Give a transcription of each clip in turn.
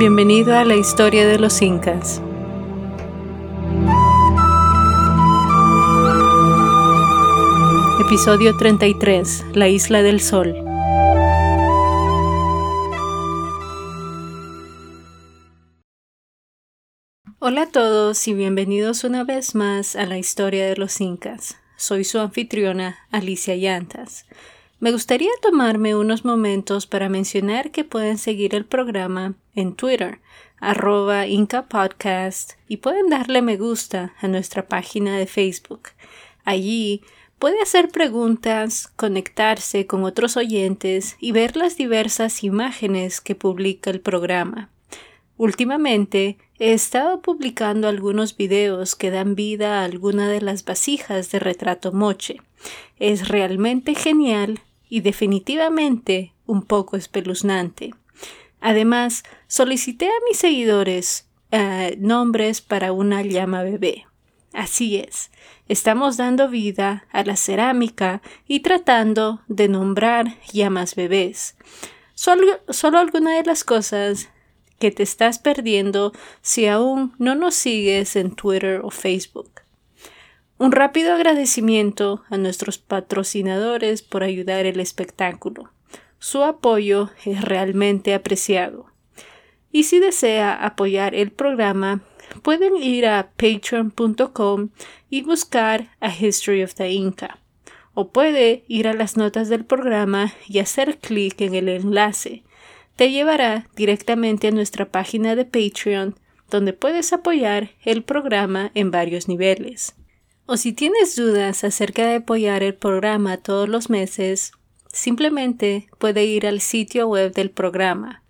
Bienvenido a la historia de los incas. Episodio 33. La isla del sol. Hola a todos y bienvenidos una vez más a la historia de los incas. Soy su anfitriona, Alicia Llantas. Me gustaría tomarme unos momentos para mencionar que pueden seguir el programa en Twitter, arroba y pueden darle me gusta a nuestra página de Facebook. Allí puede hacer preguntas, conectarse con otros oyentes y ver las diversas imágenes que publica el programa. Últimamente he estado publicando algunos videos que dan vida a alguna de las vasijas de retrato moche. Es realmente genial y definitivamente un poco espeluznante. Además, solicité a mis seguidores eh, nombres para una llama bebé. Así es, estamos dando vida a la cerámica y tratando de nombrar llamas bebés. Solo, solo alguna de las cosas que te estás perdiendo si aún no nos sigues en Twitter o Facebook. Un rápido agradecimiento a nuestros patrocinadores por ayudar el espectáculo. Su apoyo es realmente apreciado. Y si desea apoyar el programa, pueden ir a patreon.com y buscar a History of the Inca. O puede ir a las notas del programa y hacer clic en el enlace. Te llevará directamente a nuestra página de Patreon, donde puedes apoyar el programa en varios niveles. O si tienes dudas acerca de apoyar el programa todos los meses, simplemente puede ir al sitio web del programa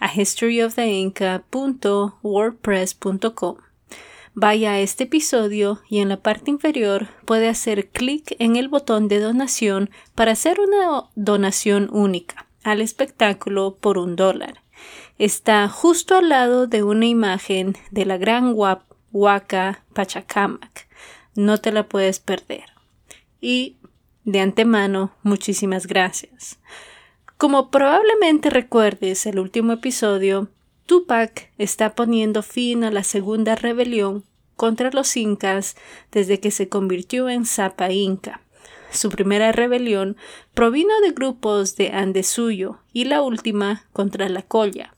a historyoftheinca.wordpress.com. Vaya a este episodio y en la parte inferior puede hacer clic en el botón de donación para hacer una donación única al espectáculo por un dólar. Está justo al lado de una imagen de la gran Huaca Pachacamac no te la puedes perder. Y de antemano, muchísimas gracias. Como probablemente recuerdes el último episodio, Tupac está poniendo fin a la segunda rebelión contra los incas desde que se convirtió en Zapa Inca. Su primera rebelión provino de grupos de Andesuyo y la última contra la Colla.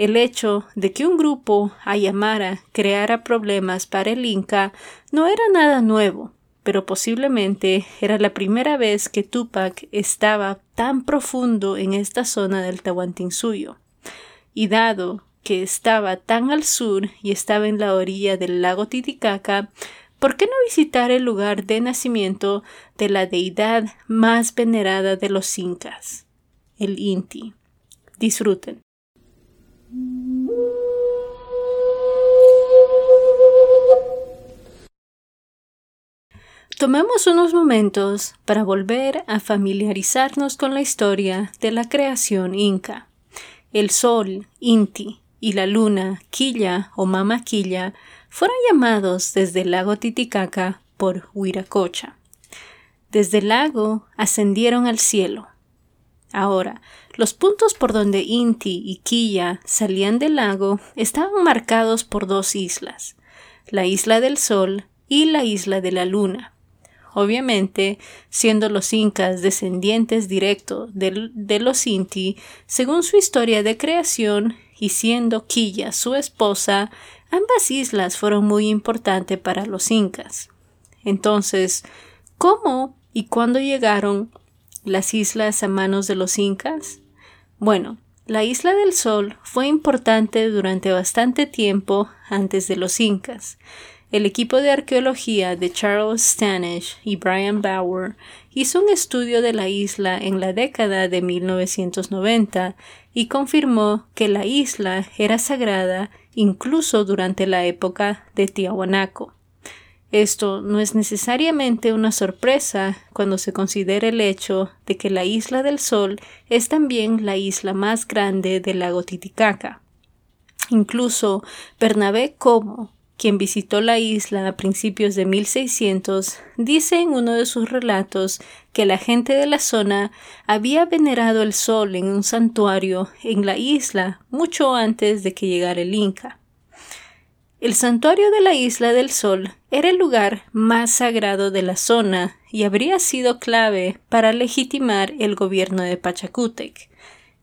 El hecho de que un grupo Ayamara creara problemas para el Inca no era nada nuevo, pero posiblemente era la primera vez que Tupac estaba tan profundo en esta zona del Tahuantinsuyo. Y dado que estaba tan al sur y estaba en la orilla del lago Titicaca, ¿por qué no visitar el lugar de nacimiento de la deidad más venerada de los incas, el Inti? Disfruten. Tomemos unos momentos para volver a familiarizarnos con la historia de la creación inca. El sol, Inti, y la luna, Quilla o Mama Quilla, fueron llamados desde el lago Titicaca por Huiracocha. Desde el lago ascendieron al cielo. Ahora, los puntos por donde Inti y Quilla salían del lago estaban marcados por dos islas, la isla del Sol y la isla de la Luna. Obviamente, siendo los incas descendientes directos de, los Inti, según su historia de creación, y siendo Quilla su esposa, ambas islas fueron muy importantes para los incas. Entonces, ¿cómo y cuándo llegaron las islas a manos de los incas? Bueno, la isla del Sol fue importante durante bastante tiempo antes de los incas. El equipo de arqueología de Charles Stanish y Brian Bauer hizo un estudio de la isla en la década de 1990 y confirmó que la isla era sagrada incluso durante la época de Tiahuanaco. Esto no es necesariamente una sorpresa cuando se considera el hecho de que la isla del Sol es también la isla más grande del lago Titicaca. Incluso Bernabé Como, quien visitó la isla a principios de 1600, dice en uno de sus relatos que la gente de la zona había venerado el sol en un santuario en la isla mucho antes de que llegara el Inca. El santuario de la isla del Sol era el lugar más sagrado de la zona y habría sido clave para legitimar el gobierno de Pachacútec.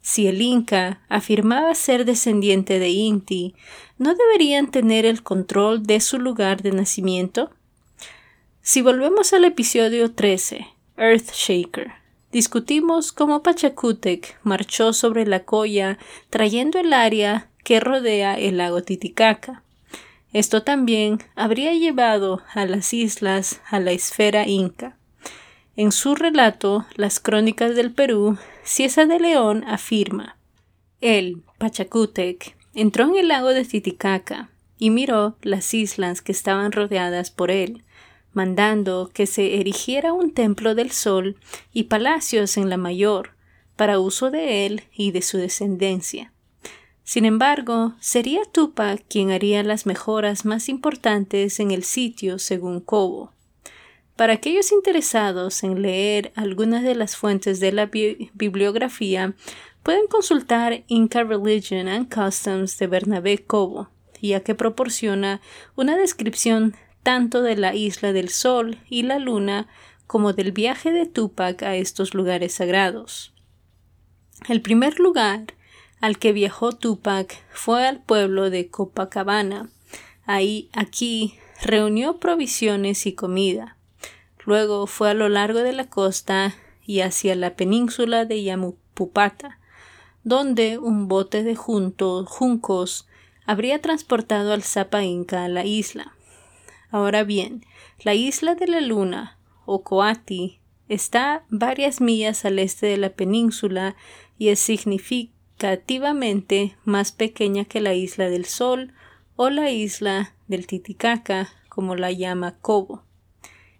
Si el Inca afirmaba ser descendiente de Inti, ¿no deberían tener el control de su lugar de nacimiento? Si volvemos al episodio 13, Earthshaker, discutimos cómo Pachacútec marchó sobre la colla trayendo el área que rodea el lago Titicaca. Esto también habría llevado a las islas a la esfera inca. En su relato, Las Crónicas del Perú, Ciesa de León afirma: Él, Pachacútec, entró en el lago de Titicaca y miró las islas que estaban rodeadas por él, mandando que se erigiera un templo del sol y palacios en la mayor, para uso de él y de su descendencia. Sin embargo, sería Tupac quien haría las mejoras más importantes en el sitio según Cobo. Para aquellos interesados en leer algunas de las fuentes de la bibliografía, pueden consultar Inca Religion and Customs de Bernabé Cobo, ya que proporciona una descripción tanto de la isla del Sol y la Luna como del viaje de Tupac a estos lugares sagrados. El primer lugar al que viajó Tupac fue al pueblo de Copacabana. Ahí, aquí, reunió provisiones y comida. Luego fue a lo largo de la costa y hacia la península de Yamupupata, donde un bote de juncos habría transportado al Zapa Inca a la isla. Ahora bien, la isla de la Luna, o Coati, está varias millas al este de la península y es significativamente más pequeña que la isla del Sol o la isla del Titicaca, como la llama Cobo.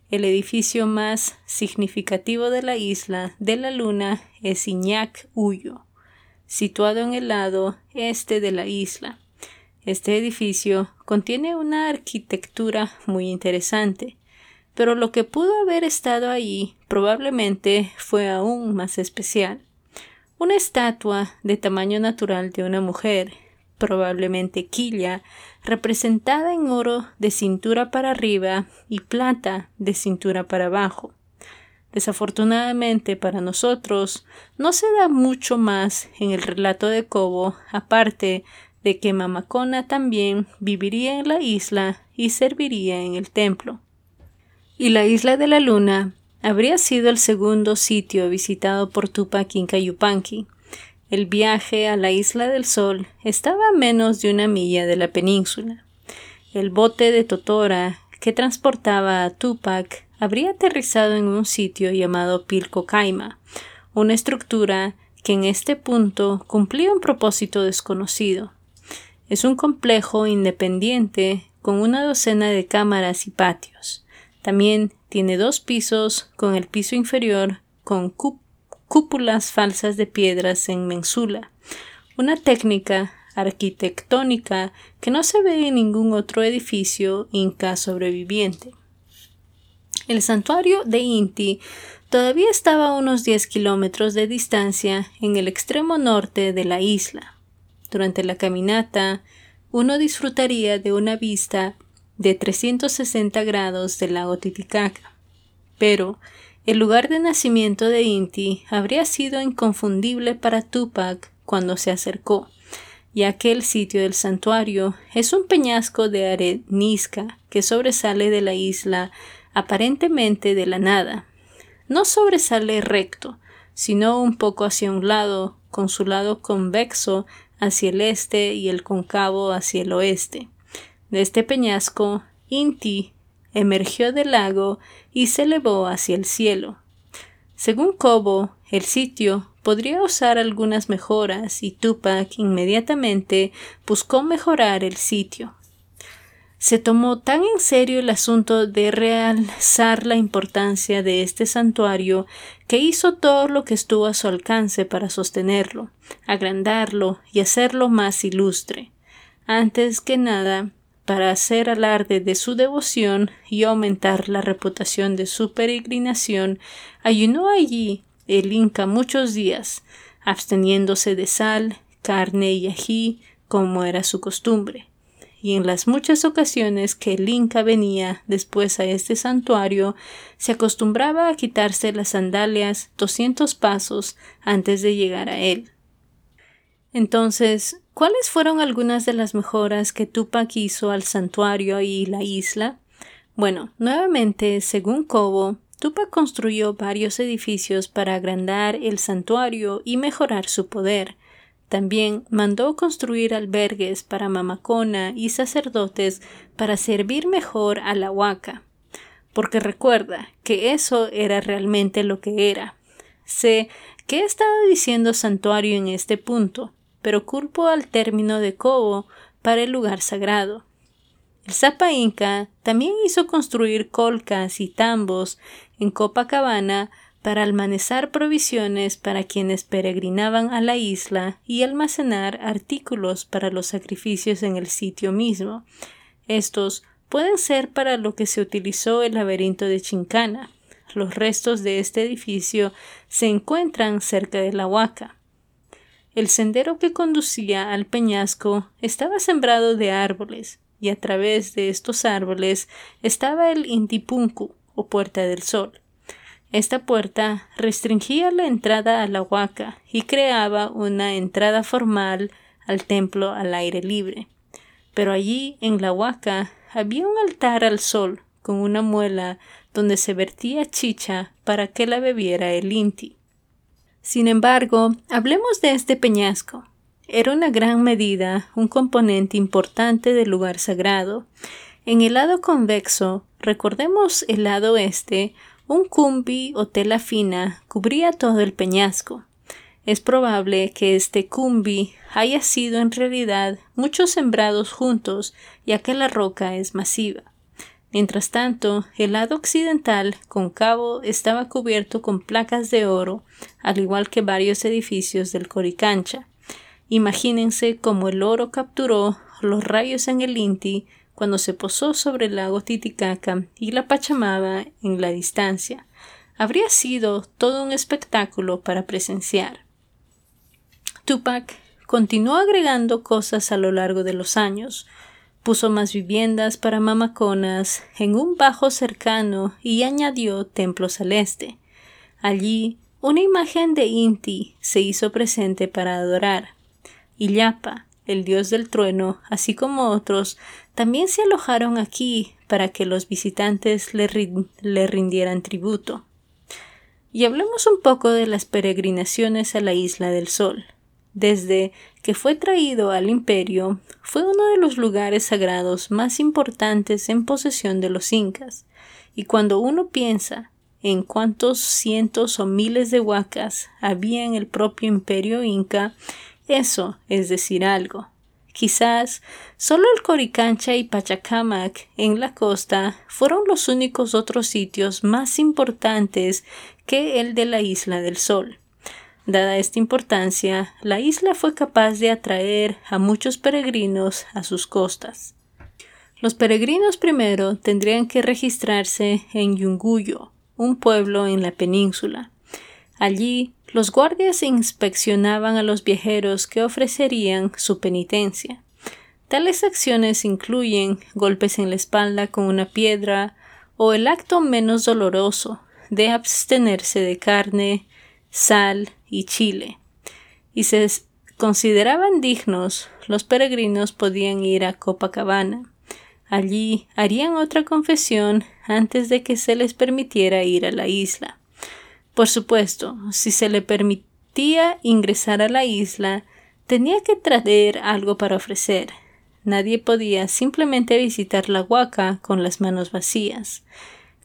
El edificio más significativo de la isla de la Luna es Iñac Huyo, situado en el lado este de la isla. Este edificio contiene una arquitectura muy interesante, pero lo que pudo haber estado allí probablemente fue aún más especial. Una estatua de tamaño natural de una mujer probablemente quilla, representada en oro de cintura para arriba y plata de cintura para abajo. Desafortunadamente para nosotros no se da mucho más en el relato de Cobo, aparte de que Mamacona también viviría en la isla y serviría en el templo. Y la isla de la luna habría sido el segundo sitio visitado por Tupac Inca Yupanqui, el viaje a la isla del Sol estaba a menos de una milla de la península. El bote de Totora que transportaba a Tupac habría aterrizado en un sitio llamado Pilco Caima, una estructura que en este punto cumplía un propósito desconocido. Es un complejo independiente con una docena de cámaras y patios. También tiene dos pisos, con el piso inferior con cúpulas falsas de piedras en mensula, una técnica arquitectónica que no se ve en ningún otro edificio inca sobreviviente. El santuario de Inti todavía estaba a unos 10 kilómetros de distancia en el extremo norte de la isla. Durante la caminata, uno disfrutaría de una vista de 360 grados del lago Titicaca. Pero el lugar de nacimiento de Inti habría sido inconfundible para Tupac cuando se acercó, ya que el sitio del santuario es un peñasco de arenisca que sobresale de la isla aparentemente de la nada. No sobresale recto, sino un poco hacia un lado, con su lado convexo hacia el este y el cóncavo hacia el oeste. De este peñasco, Inti emergió del lago y se elevó hacia el cielo. Según Cobo, el sitio podría usar algunas mejoras y Tupac inmediatamente buscó mejorar el sitio. Se tomó tan en serio el asunto de realzar la importancia de este santuario que hizo todo lo que estuvo a su alcance para sostenerlo, agrandarlo y hacerlo más ilustre. Antes que nada, para hacer alarde de su devoción y aumentar la reputación de su peregrinación, ayunó allí el Inca muchos días, absteniéndose de sal, carne y ají, como era su costumbre. Y en las muchas ocasiones que el Inca venía después a este santuario, se acostumbraba a quitarse las sandalias doscientos pasos antes de llegar a él. Entonces, ¿cuáles fueron algunas de las mejoras que Tupac hizo al santuario y la isla? Bueno, nuevamente, según Cobo, Tupac construyó varios edificios para agrandar el santuario y mejorar su poder. También mandó construir albergues para mamacona y sacerdotes para servir mejor a la huaca. Porque recuerda que eso era realmente lo que era. Sé que he estado diciendo santuario en este punto, pero culpo al término de Cobo para el lugar sagrado. El Zapa Inca también hizo construir colcas y tambos en Copacabana para almacenar provisiones para quienes peregrinaban a la isla y almacenar artículos para los sacrificios en el sitio mismo. Estos pueden ser para lo que se utilizó el laberinto de Chincana. Los restos de este edificio se encuentran cerca de la Huaca. El sendero que conducía al peñasco estaba sembrado de árboles, y a través de estos árboles estaba el Intipunku, o Puerta del Sol. Esta puerta restringía la entrada a la huaca y creaba una entrada formal al templo al aire libre. Pero allí, en la huaca, había un altar al sol con una muela donde se vertía chicha para que la bebiera el Inti. Sin embargo, hablemos de este peñasco. Era una gran medida un componente importante del lugar sagrado. En el lado convexo, recordemos el lado este, un cumbi o tela fina cubría todo el peñasco. Es probable que este cumbi haya sido en realidad muchos sembrados juntos, ya que la roca es masiva. Mientras tanto, el lado occidental, concavo, estaba cubierto con placas de oro, al igual que varios edificios del Coricancha. Imagínense cómo el oro capturó los rayos en el Inti cuando se posó sobre el lago Titicaca y la Pachamama en la distancia. Habría sido todo un espectáculo para presenciar. Tupac continuó agregando cosas a lo largo de los años, puso más viviendas para mamaconas en un bajo cercano y añadió templo celeste. Allí una imagen de Inti se hizo presente para adorar. Yapa, el dios del trueno, así como otros, también se alojaron aquí para que los visitantes le, le rindieran tributo. Y hablemos un poco de las peregrinaciones a la isla del sol. Desde que fue traído al imperio, fue uno de los lugares sagrados más importantes en posesión de los incas, y cuando uno piensa en cuántos cientos o miles de huacas había en el propio imperio inca, eso es decir algo. Quizás solo el Coricancha y Pachacamac en la costa fueron los únicos otros sitios más importantes que el de la Isla del Sol. Dada esta importancia, la isla fue capaz de atraer a muchos peregrinos a sus costas. Los peregrinos primero tendrían que registrarse en Yunguyo, un pueblo en la península. Allí los guardias inspeccionaban a los viajeros que ofrecerían su penitencia. Tales acciones incluyen golpes en la espalda con una piedra o el acto menos doloroso de abstenerse de carne, sal y chile, y se consideraban dignos, los peregrinos podían ir a Copacabana. Allí harían otra confesión antes de que se les permitiera ir a la isla. Por supuesto, si se le permitía ingresar a la isla, tenía que traer algo para ofrecer. Nadie podía simplemente visitar la huaca con las manos vacías.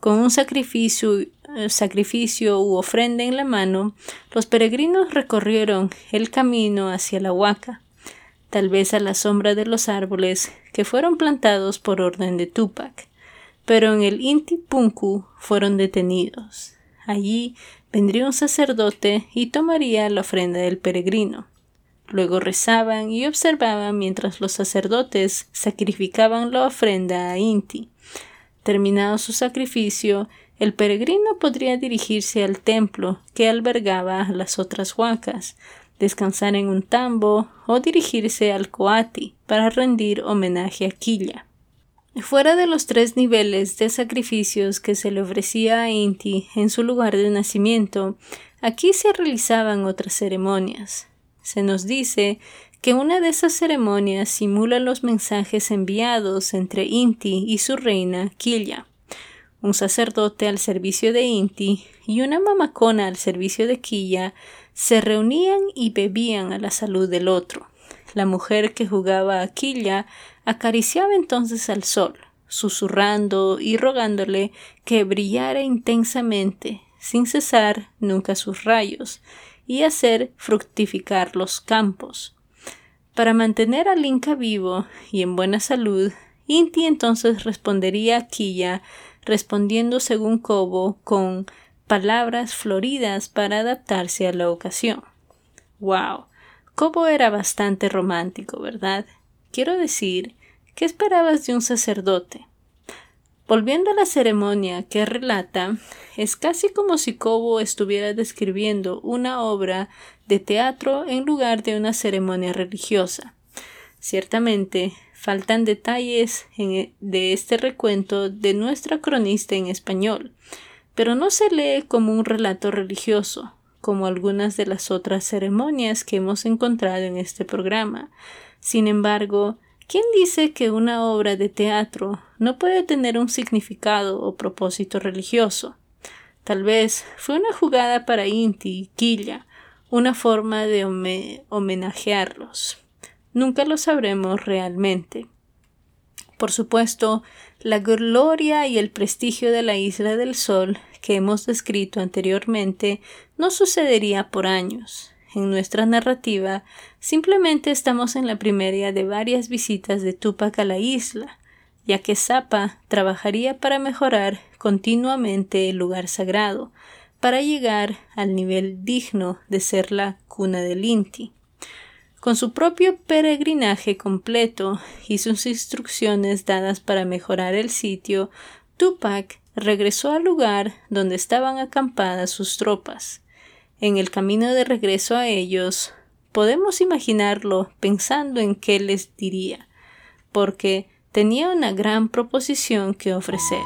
Con un sacrificio, eh, sacrificio u ofrenda en la mano, los peregrinos recorrieron el camino hacia la huaca, tal vez a la sombra de los árboles que fueron plantados por orden de Tupac, pero en el Inti Punku fueron detenidos. Allí vendría un sacerdote y tomaría la ofrenda del peregrino. Luego rezaban y observaban mientras los sacerdotes sacrificaban la ofrenda a Inti. Terminado su sacrificio, el peregrino podría dirigirse al templo que albergaba las otras huacas, descansar en un tambo o dirigirse al coati para rendir homenaje a Quilla. Fuera de los tres niveles de sacrificios que se le ofrecía a Inti en su lugar de nacimiento, aquí se realizaban otras ceremonias. Se nos dice que una de esas ceremonias simula los mensajes enviados entre Inti y su reina Quilla. Un sacerdote al servicio de Inti y una mamacona al servicio de Quilla se reunían y bebían a la salud del otro. La mujer que jugaba a Quilla acariciaba entonces al sol, susurrando y rogándole que brillara intensamente, sin cesar nunca sus rayos, y hacer fructificar los campos. Para mantener al Inca vivo y en buena salud, Inti entonces respondería a Quilla, respondiendo según Cobo con palabras floridas para adaptarse a la ocasión. ¡Wow! Cobo era bastante romántico, ¿verdad? Quiero decir, ¿qué esperabas de un sacerdote? Volviendo a la ceremonia que relata, es casi como si Cobo estuviera describiendo una obra de teatro en lugar de una ceremonia religiosa. Ciertamente, faltan detalles de este recuento de nuestra cronista en español, pero no se lee como un relato religioso, como algunas de las otras ceremonias que hemos encontrado en este programa. Sin embargo, ¿quién dice que una obra de teatro no puede tener un significado o propósito religioso? Tal vez fue una jugada para Inti y Quilla, una forma de homenajearlos. Nunca lo sabremos realmente. Por supuesto, la gloria y el prestigio de la Isla del Sol que hemos descrito anteriormente no sucedería por años. En nuestra narrativa simplemente estamos en la primera de varias visitas de Tupac a la isla, ya que Zappa trabajaría para mejorar continuamente el lugar sagrado, para llegar al nivel digno de ser la cuna del Inti. Con su propio peregrinaje completo y sus instrucciones dadas para mejorar el sitio, Tupac regresó al lugar donde estaban acampadas sus tropas. En el camino de regreso a ellos, podemos imaginarlo pensando en qué les diría, porque tenía una gran proposición que ofrecer.